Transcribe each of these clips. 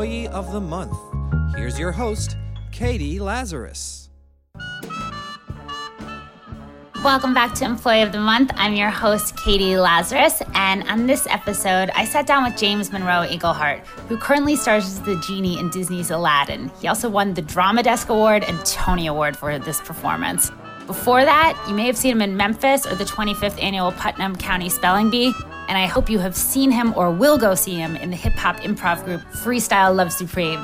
Employee of the Month. Here's your host, Katie Lazarus. Welcome back to Employee of the Month. I'm your host, Katie Lazarus, and on this episode, I sat down with James Monroe Iglehart, who currently stars as the genie in Disney's Aladdin. He also won the Drama Desk Award and Tony Award for this performance. Before that, you may have seen him in Memphis or the 25th annual Putnam County Spelling Bee, and I hope you have seen him or will go see him in the hip hop improv group Freestyle Love Supreme.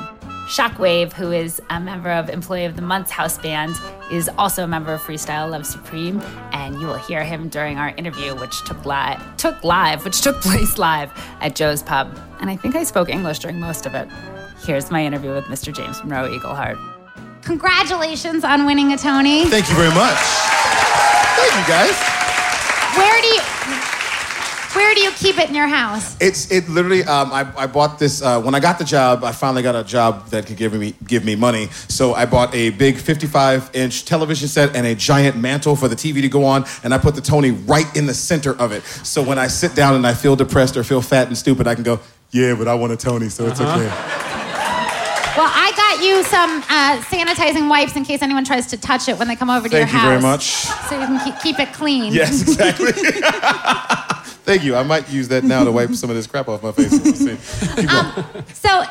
Shockwave, who is a member of Employee of the Month's house band, is also a member of Freestyle Love Supreme, and you will hear him during our interview, which took live, took live, which took place live at Joe's Pub. And I think I spoke English during most of it. Here's my interview with Mr. James Monroe Iglehart. Congratulations on winning a Tony. Thank you very much. Thank you, guys. Where do you where do you keep it in your house? It's it literally. Um, I, I bought this uh, when I got the job. I finally got a job that could give me give me money. So I bought a big 55 inch television set and a giant mantle for the TV to go on, and I put the Tony right in the center of it. So when I sit down and I feel depressed or feel fat and stupid, I can go, yeah, but I want a Tony, so it's uh-huh. okay. Well, I got you some uh, sanitizing wipes in case anyone tries to touch it when they come over to Thank your house. Thank you very much. So you can keep, keep it clean. Yes, exactly. Thank you. I might use that now to wipe some of this crap off my face. Um, so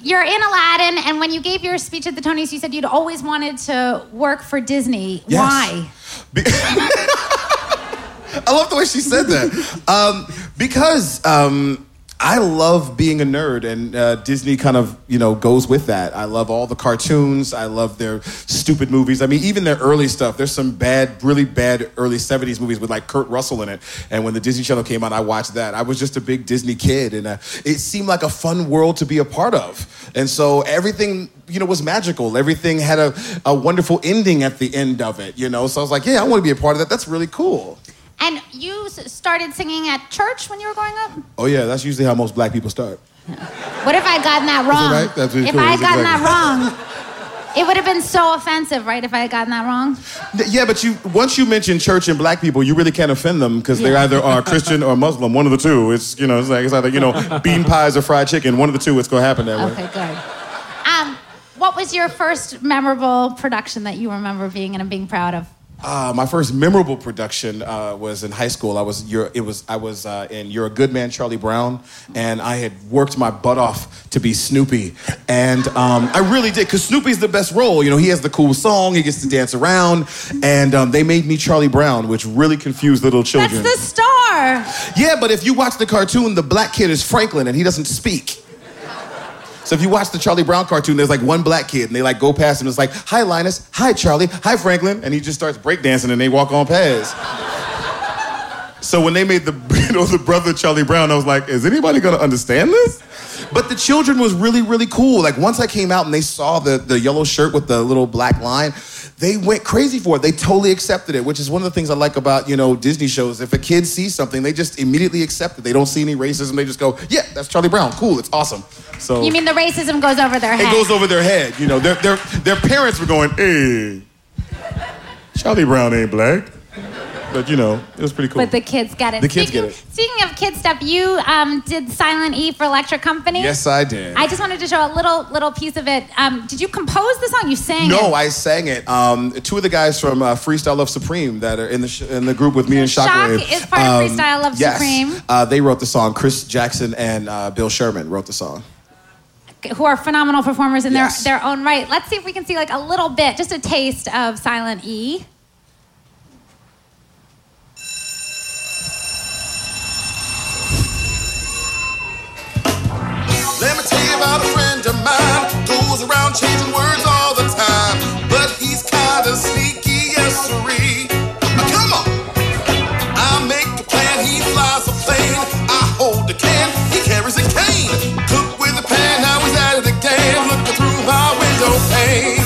you're in Aladdin, and when you gave your speech at the Tonys, you said you'd always wanted to work for Disney. Yes. Why? Be- I love the way she said that. Um, because um, I love being a nerd, and uh, Disney kind of you know goes with that. I love all the cartoons. I love their stupid movies. I mean, even their early stuff. There's some bad, really bad early '70s movies with like Kurt Russell in it. And when the Disney Channel came out, I watched that. I was just a big Disney kid, and uh, it seemed like a fun world to be a part of. And so everything you know was magical. Everything had a, a wonderful ending at the end of it. You know, so I was like, yeah, I want to be a part of that. That's really cool. And you started singing at church when you were growing up? Oh, yeah, that's usually how most black people start. What if I gotten that wrong? Right? That's if cool. I had gotten that wrong, it would have been so offensive, right? If I had gotten that wrong. Yeah, but you once you mention church and black people, you really can't offend them because yeah. they either are Christian or Muslim. One of the two. It's you know, it's like it's either you know, bean pies or fried chicken. One of the two. It's going to happen that okay, way. Okay, good. Um, what was your first memorable production that you remember being in and being proud of? Uh, my first memorable production uh, was in high school. I was it was I was uh, in You're a Good Man, Charlie Brown, and I had worked my butt off to be Snoopy, and um, I really did because Snoopy's the best role. You know, he has the cool song, he gets to dance around, and um, they made me Charlie Brown, which really confused little children. That's the star. Yeah, but if you watch the cartoon, the black kid is Franklin, and he doesn't speak. So if you watch the Charlie Brown cartoon, there's like one black kid, and they like go past him. And It's like, "Hi, Linus. Hi, Charlie. Hi, Franklin," and he just starts breakdancing, and they walk on past. so when they made the you know the brother Charlie Brown, I was like, "Is anybody gonna understand this?" But the children was really really cool. Like once I came out and they saw the the yellow shirt with the little black line, they went crazy for it. They totally accepted it, which is one of the things I like about, you know, Disney shows. If a kid sees something, they just immediately accept it. They don't see any racism. They just go, yeah, that's Charlie Brown. Cool, it's awesome. So You mean the racism goes over their head? It goes over their head. You know, their, their, their parents were going, hey, Charlie Brown ain't black. But you know, it was pretty cool. But the kids get it. The kids speaking, get it. Speaking of kid stuff, you um, did Silent E for Electric Company. Yes, I did. I just wanted to show a little little piece of it. Um, did you compose the song? You sang no, it. No, I sang it. Um, two of the guys from uh, Freestyle Love Supreme that are in the sh- in the group with me and Shockwave. Shock is part of um, Freestyle Love yes. Supreme. Uh, they wrote the song. Chris Jackson and uh, Bill Sherman wrote the song who are phenomenal performers in yes. their, their own right. Let's see if we can see like a little bit, just a taste of Silent E. Around changing words all the time. But he's kinda sneaky, yes, siree. come on. I make a plan, he flies a plane. I hold the can, he carries a cane. Cook with a pan, now he's at it again. Looking through my window pane.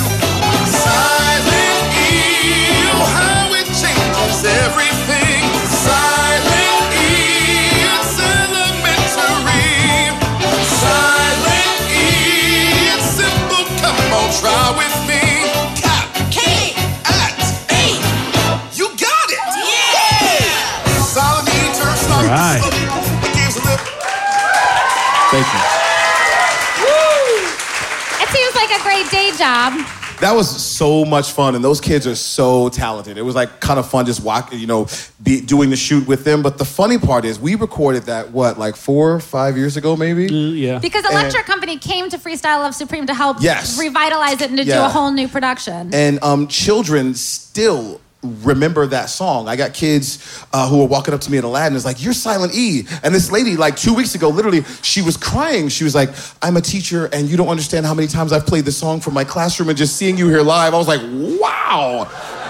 Job. That was so much fun, and those kids are so talented. It was like kind of fun just walking, you know, be, doing the shoot with them. But the funny part is, we recorded that what, like four, five years ago, maybe. yeah. Because Electric Company came to Freestyle Love Supreme to help Yes. revitalize it and to do a whole new production. and um, children still remember that song. I got kids uh, who were walking up to me at Aladdin. It's like, "You're Silent E." And this lady, like two weeks ago, literally, she was crying. She was like, "I'm a teacher, and you don't understand how many times I've played this song for my classroom, and just seeing you here live, I was like, wow."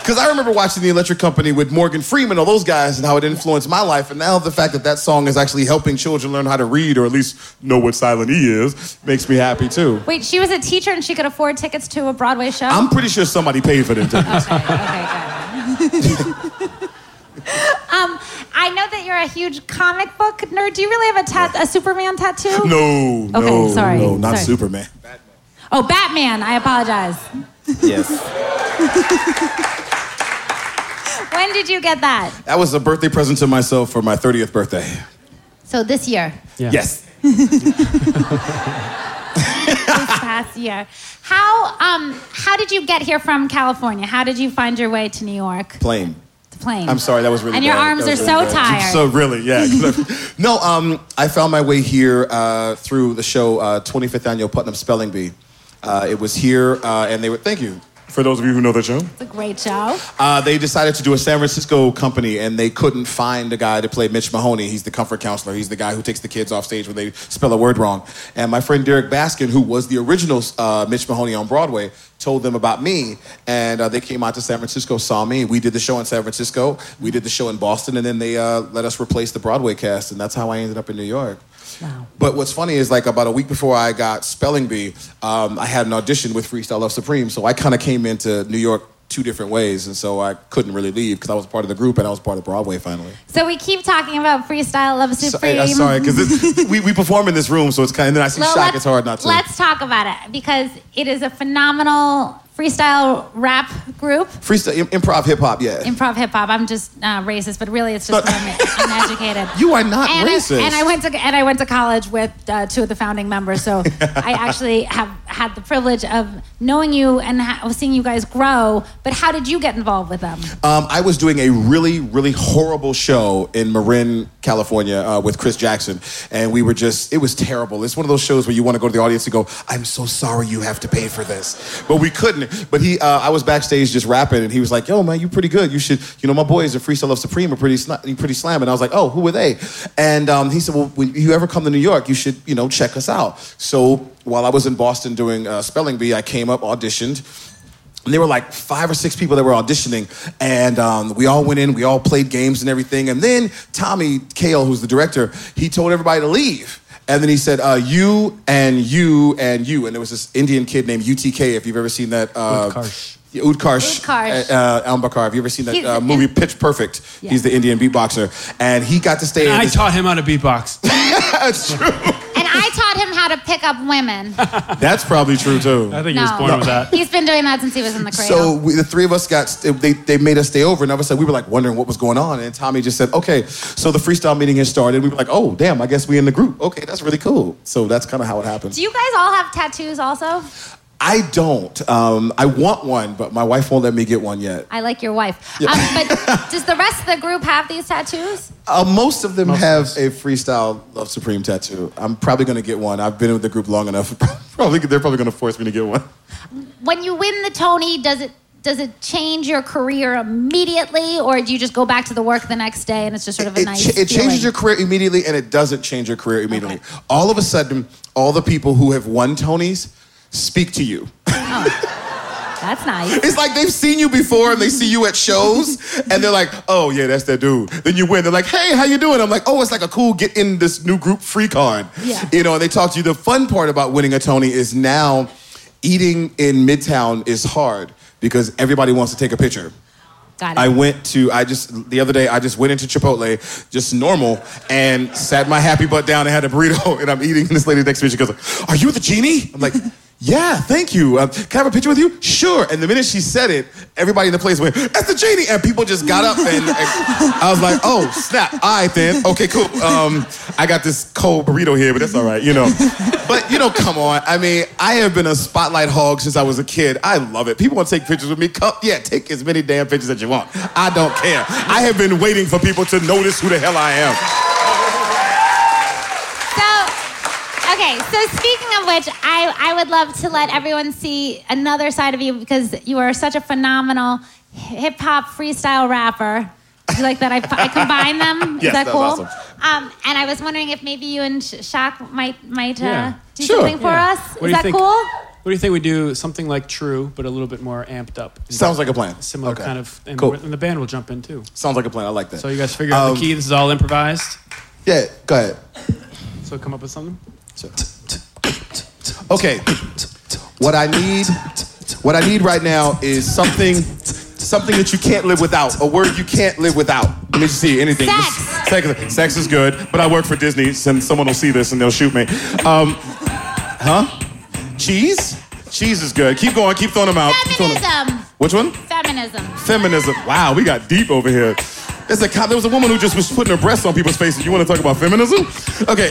Because I remember watching the Electric Company with Morgan Freeman, all those guys, and how it influenced my life. And now the fact that that song is actually helping children learn how to read, or at least know what Silent E is, makes me happy too. Wait, she was a teacher and she could afford tickets to a Broadway show? I'm pretty sure somebody paid for them tickets. okay, good. um, I know that you're a huge comic book nerd. Do you really have a, tat- a Superman tattoo? No, no, Okay, sorry, no, not sorry. Superman. Oh, Batman. I apologize. Yes. When did you get that? That was a birthday present to myself for my 30th birthday. So this year, Yeah. Yes. this past year. How um how did you get here from California? How did you find your way to New York? Plane. The plane. I'm sorry, that was really And your bad. arms are really so bad. tired. So really, yeah. no, um, I found my way here uh, through the show uh, 25th Annual Putnam Spelling Bee. Uh, it was here, uh, and they were, thank you. For those of you who know the show. It's a great show. Uh, they decided to do a San Francisco company, and they couldn't find a guy to play Mitch Mahoney. He's the comfort counselor. He's the guy who takes the kids off stage when they spell a word wrong. And my friend Derrick Baskin, who was the original uh, Mitch Mahoney on Broadway, told them about me, and uh, they came out to San Francisco, saw me. We did the show in San Francisco. We did the show in Boston, and then they uh, let us replace the Broadway cast, and that's how I ended up in New York. Wow. But what's funny is like about a week before I got Spelling Bee, um, I had an audition with Freestyle Love Supreme. So I kind of came into New York two different ways, and so I couldn't really leave because I was part of the group and I was part of Broadway finally. So we keep talking about freestyle love So, supreme. I'm sorry because we, we perform in this room, so it's kind of. And then I see Well, Shock. It's hard not to. Let's talk about it because it is a phenomenal freestyle rap group. Freestyle, im- improv, hip hop, yeah. Improv hip hop. I'm just uh, racist, but really it's just. I'm uneducated. You are not and racist. I, and I went to and I went to college with uh, two of the founding members, so I actually have had the privilege of knowing you and ha- seeing you guys grow. But how did you get involved with them? Um, I was doing a really, really horrible show in Marin, California, uh, with Chris Jackson, and we were just—it was terrible. It's one of those shows where you want to go to the audience and go, "I'm so sorry you have to pay for this," but we couldn't. But he, uh, I was backstage just rapping, and he was like, "Yo, man, you're pretty good. You should, you know, my boys at Freestyle Love Supreme are pretty, sla- pretty slam." And I was like, "Oh, who are they?" And um, he said, "Well, when you ever come to New York, you should, you know, check us out." So while I was in Boston doing uh, Spelling Bee, I came up, auditioned. And there were like five or six people that were auditioning, and um, we all went in, we all played games and everything. And then Tommy Kail, who's the director, he told everybody to leave. And then he said, uh, "You and you and you." And there was this Indian kid named UTK. If you've ever seen that, uh, Utkarsh. Yeah, Utkarsh, Utkarsh. uh, Ambudkar. Have you ever seen that uh, movie Pitch Perfect? Yeah. He's the Indian beatboxer, and he got to stay. in I this- taught him how to beatbox. That's true. And I taught him how to pick up women. That's probably true too. I think he was born with that. He's been doing that since he was in the cradle. So we, the three of us got they, they made us stay over, and all of a sudden we were like wondering what was going on. And Tommy just said, "Okay." So the freestyle meeting has started. We were like, "Oh, damn! I guess we in the group. Okay, that's really cool." So that's kind of how it happened. Do you guys all have tattoos also? I don't. Um, I want one, but my wife won't let me get one yet. I like your wife. Um, but does the rest of the group have these tattoos? Uh, most of them Most have us. a freestyle Love Supreme tattoo. I'm probably gonna get one. I've been with the group long enough. probably they're probably gonna force me to get one. When you win the Tony, does it does it change your career immediately, or do you just go back to the work the next day and it's just sort of a it, nice? cha- it changes feeling? your career immediately and it doesn't change your career immediately. Okay. All of a sudden, all the people who have won Tonys speak to you. Oh, that's nice. It's like they've seen you before and they see you at shows and they're like, oh yeah, that's that dude. Then you win. They're like, hey, how you doing? I'm like, oh, it's like a cool get in this new group free card. Yeah. You know, and they talk to you. The fun part about winning a Tony is now eating in Midtown is hard because everybody wants to take a picture. Got it. I went to, I just, the other day, I just went into Chipotle, just normal, and sat my happy butt down and had a burrito, and I'm eating, and this lady next to me, she goes, Are you the genie? I'm like, Yeah, thank you. Uh, can I have a picture with you? Sure. And the minute she said it, everybody in the place went, "That's the genie!" And people just got up, and, and I was like, "Oh snap! All right then. Okay, cool. Um, I got this cold burrito here, but that's all right, you know." But you know, come on. I mean, I have been a spotlight hog since I was a kid. I love it. People want to take pictures with me. Come, yeah, take as many damn pictures as you want. I don't care. I have been waiting for people to notice who the hell I am. So, okay, so speaking of which, I, I would love to let everyone see another side of you because you are such a phenomenal hip hop freestyle rapper. Do you like that I, I combine them? Is Yes, that that's cool? awesome. Um, and I was wondering if maybe you and Sh- Shock might might uh, Yeah. do Sure. something for Yeah. us. What Is that think? cool? What do you think we do something like True, but a little bit more amped up? Sounds like a plan. Similar Okay. kind of, and, Cool. we're- and the band will jump in too. Sounds like a plan. I like that. So you guys figure out Um, the key. This is all improvised. Yeah, go ahead. So come up with something. Okay. What I need, what I need right now is something, something that you can't live without. A word you can't live without. Let me see anything. Sex. Sex, sex is good, but I work for Disney, and someone will see this and they'll shoot me. Um, huh? Cheese? Cheese is good. Keep going. Keep throwing them out. Them- Feminism. Which one? Feminism. Feminism. Wow, we got deep over here. There's a there was a woman who just was putting her breasts on people's faces. You want to talk about feminism? Okay.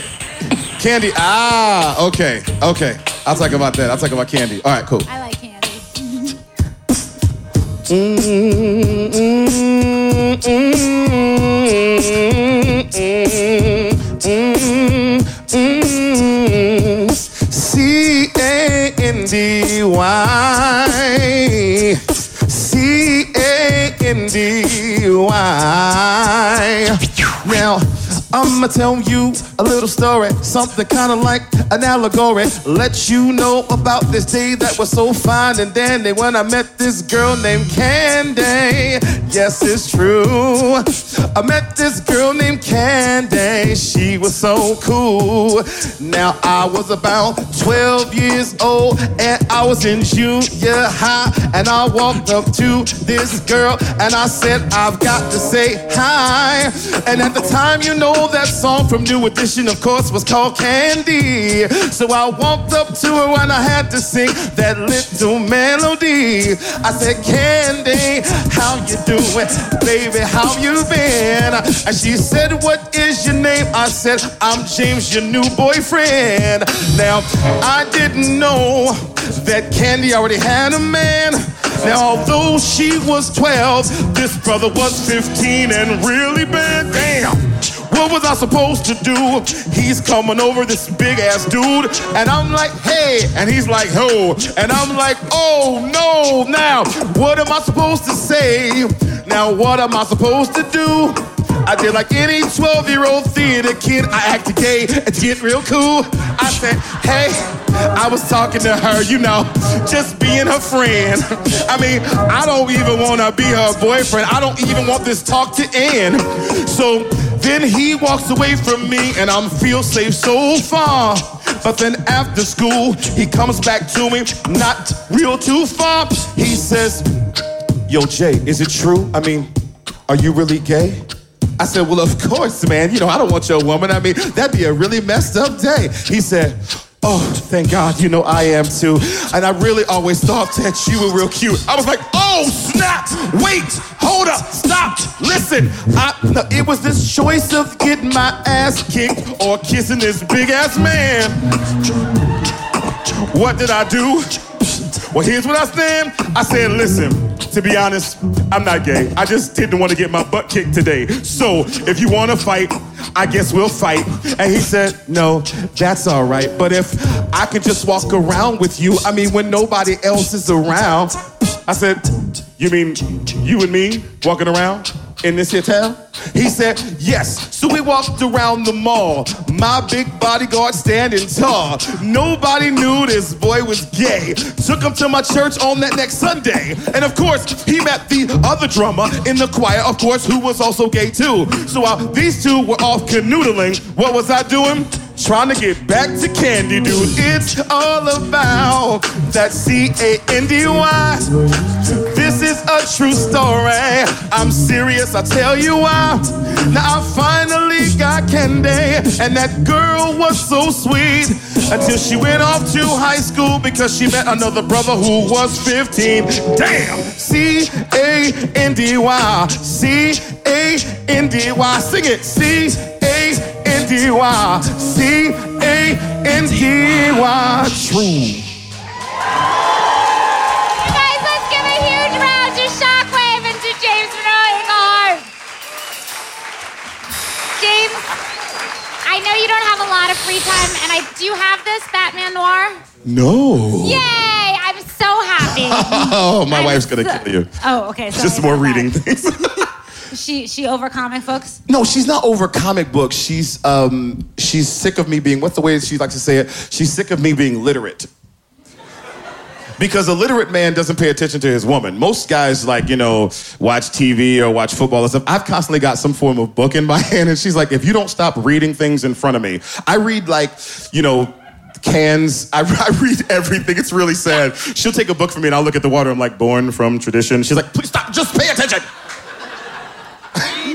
Candy. Ah, okay. Okay. I'll talk about that. I'll talk about candy. All right, cool. I like candy. C A N D Y. C A N D Y. Now, I'ma tell you a little story, something kind of like an allegory. Let you know about this day that was so fine and dandy when I met this girl named Candy. Yes, it's true. I met this girl named Candy. She was so cool. Now I was about 12 years old and I was in junior high. And I walked up to this girl and I said, I've got to say hi. And at the time, you know that song from New Edition, of course, was called Candy. So I walked up to her and I had to sing that little melody. I said, Candy, how you doing? Baby, how you been? And she said, What is your name? I said, I'm James, your new boyfriend. Now, I didn't know that Candy already had a man. Now, although she was 12, this brother was 15 and really bad. Damn. What was I supposed to do? He's coming over, this big ass dude, and I'm like, hey, and he's like, ho, and I'm like, oh no, now, what am I supposed to say? Now, what am I supposed to do? I did like any 12 year old theater kid, I acted gay and get real cool. I said, hey, I was talking to her, you know, just being her friend. I mean, I don't even wanna be her boyfriend. I don't even want this talk to end. So then he walks away from me and I'm feel safe so far. But then after school, he comes back to me, not real too far. He says, Yo, Jay, is it true? I mean, are you really gay? I said, Well, of course, man. You know, I don't want your woman. I mean, that'd be a really messed up day. He said, Oh, thank God, you know I am too. And I really always thought that you were real cute. I was like, Oh, snap! Wait, hold up, stop, listen. I, no, it was this choice of getting my ass kicked or kissing this big ass man. What did I do? Well, here's what I stand. I said, listen, to be honest, I'm not gay. I just didn't want to get my butt kicked today. So if you want to fight, I guess we'll fight. And he said, no, that's all right. But if I could just walk around with you, I mean, when nobody else is around, I said, you mean you and me walking around in this town? He said, yes. So we walked around the mall, my big bodyguard standing tall. Nobody knew this boy was gay. Took him to my church on that next Sunday. And of course, he met the other drummer in the choir, of course, who was also gay too. So while these two were off canoodling, what was I doing? Trying to get back to Candy, dude. It's all about that C A N D Y. Is a true story. I'm serious, I'll tell you why. Now I finally got Candy, and that girl was so sweet until she went off to high school because she met another brother who was 15. Damn! C A N D Y. C A N D Y. Sing it. C A N D Y. C A N D Y. True. You don't have a lot of free time, and I do have this Batman Noir. No. Yay! I'm so happy. Oh, my I'm wife's gonna so- kill you. Oh, okay. sorry Just more reading things. She she over comic books. No, she's not over comic books. She's um she's sick of me being what's the way she likes to say it? She's sick of me being literate. Because a literate man doesn't pay attention to his woman. Most guys like, you know, watch TV or watch football and stuff. I've constantly got some form of book in my hand and she's like, if you don't stop reading things in front of me. I read like, you know, cans. I, I read everything. It's really sad. She'll take a book from me and I'll look at the water. I'm like, born from tradition. She's like, please stop, just pay attention.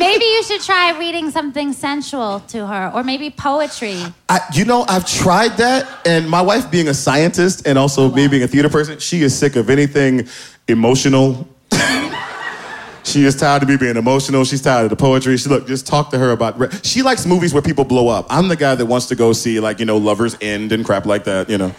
Maybe you should try reading something sensual to her, or maybe poetry. I, you know, I've tried that, and my wife, being a scientist and also me being a theater person, she is sick of anything emotional. she is tired of me being emotional. She's tired of the poetry. She look, just talk to her about. re- She likes movies where people blow up. I'm the guy that wants to go see like you know Lovers End and crap like that. You know.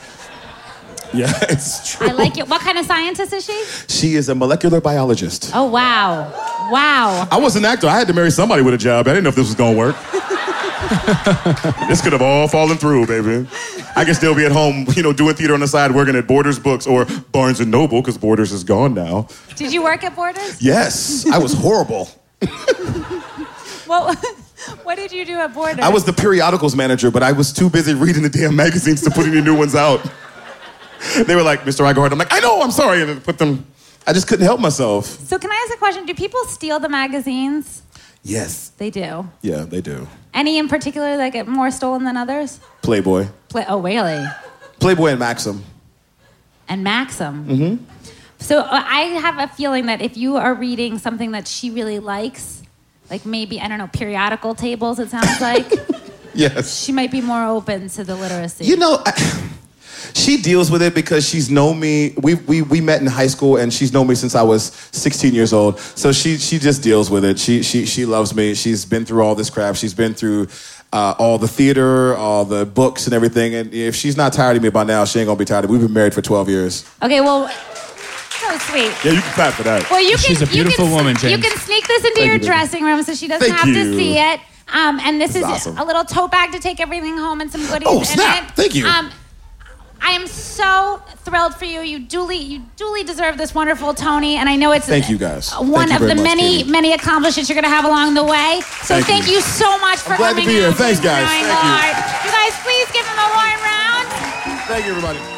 Yeah, it's true. I like it. What kind of scientist is she? She is a molecular biologist. Oh wow, wow. I was an actor. I had to marry somebody with a job. I didn't know if this was gonna work. this could have all fallen through, baby. I can still be at home, you know, doing theater on the side, working at Borders Books or Barnes and Noble, because Borders is gone now. Did you work at Borders? Yes, I was horrible. What What did you do at Borders? I was the periodicals manager, but I was too busy reading the damn magazines to put any new ones out. They were like, Mr. Iglehart. I'm like, I know, I'm sorry. And put them, I just couldn't help myself. So can I ask a question? Do people steal the magazines? Yes. They do. Yeah, they do. Any in particular that get more stolen than others? Playboy. Play- oh, really? Playboy and Maxim. And Maxim. Mm-hmm. So uh, I have a feeling that if you are reading something that she really likes, like maybe I don't know periodical tables, it sounds like Yes. she might be more open to the literacy. You know, I, she deals with it because she's known me. We, we, we met in high school, and she's known me since I was 16 years old. So she, she just deals with it. She, she, she loves me. She's been through all this crap. She's been through uh, all the theater, all the books, and everything. And if she's not tired of me by now, she ain't gonna be tired of me. We've been married for 12 years. okay, well, so sweet. Yeah, you can clap for that. Well, you can. She's a you beautiful can, woman, You can sneak this into Thank your you, baby. dressing room so she doesn't Thank have you. to see it. Um, and this, This is is awesome. a little tote bag to take everything home and some goodies Oh, in snap. it. Thank you. Um, I am so thrilled for you. You duly, you duly deserve this wonderful Tony, and I know it's Thank you, guys. one you of the much, many, Katie. many accomplishments you're going to have along the way. So Thank thank, you. you. so much for I'm glad to coming be here. Thanks, guys. Thank you. You guys, please give him a warm round. Thank you, everybody.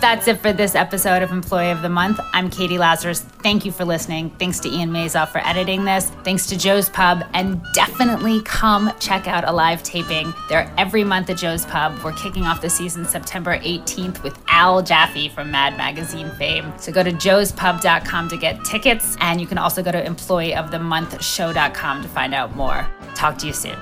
That's it for this episode of Employee of the Month. I'm Katie Lazarus. Thank you for listening. Thanks to Ian Mazoff for editing this. Thanks to Joe's Pub. And definitely come check out a live taping. They're every month at Joe's Pub. We're kicking off the season September 18th with Al Jaffee from Mad Magazine fame. So go to joespub.com to get tickets. And you can also go to employeeofthemonthshow.com to find out more. Talk to you soon.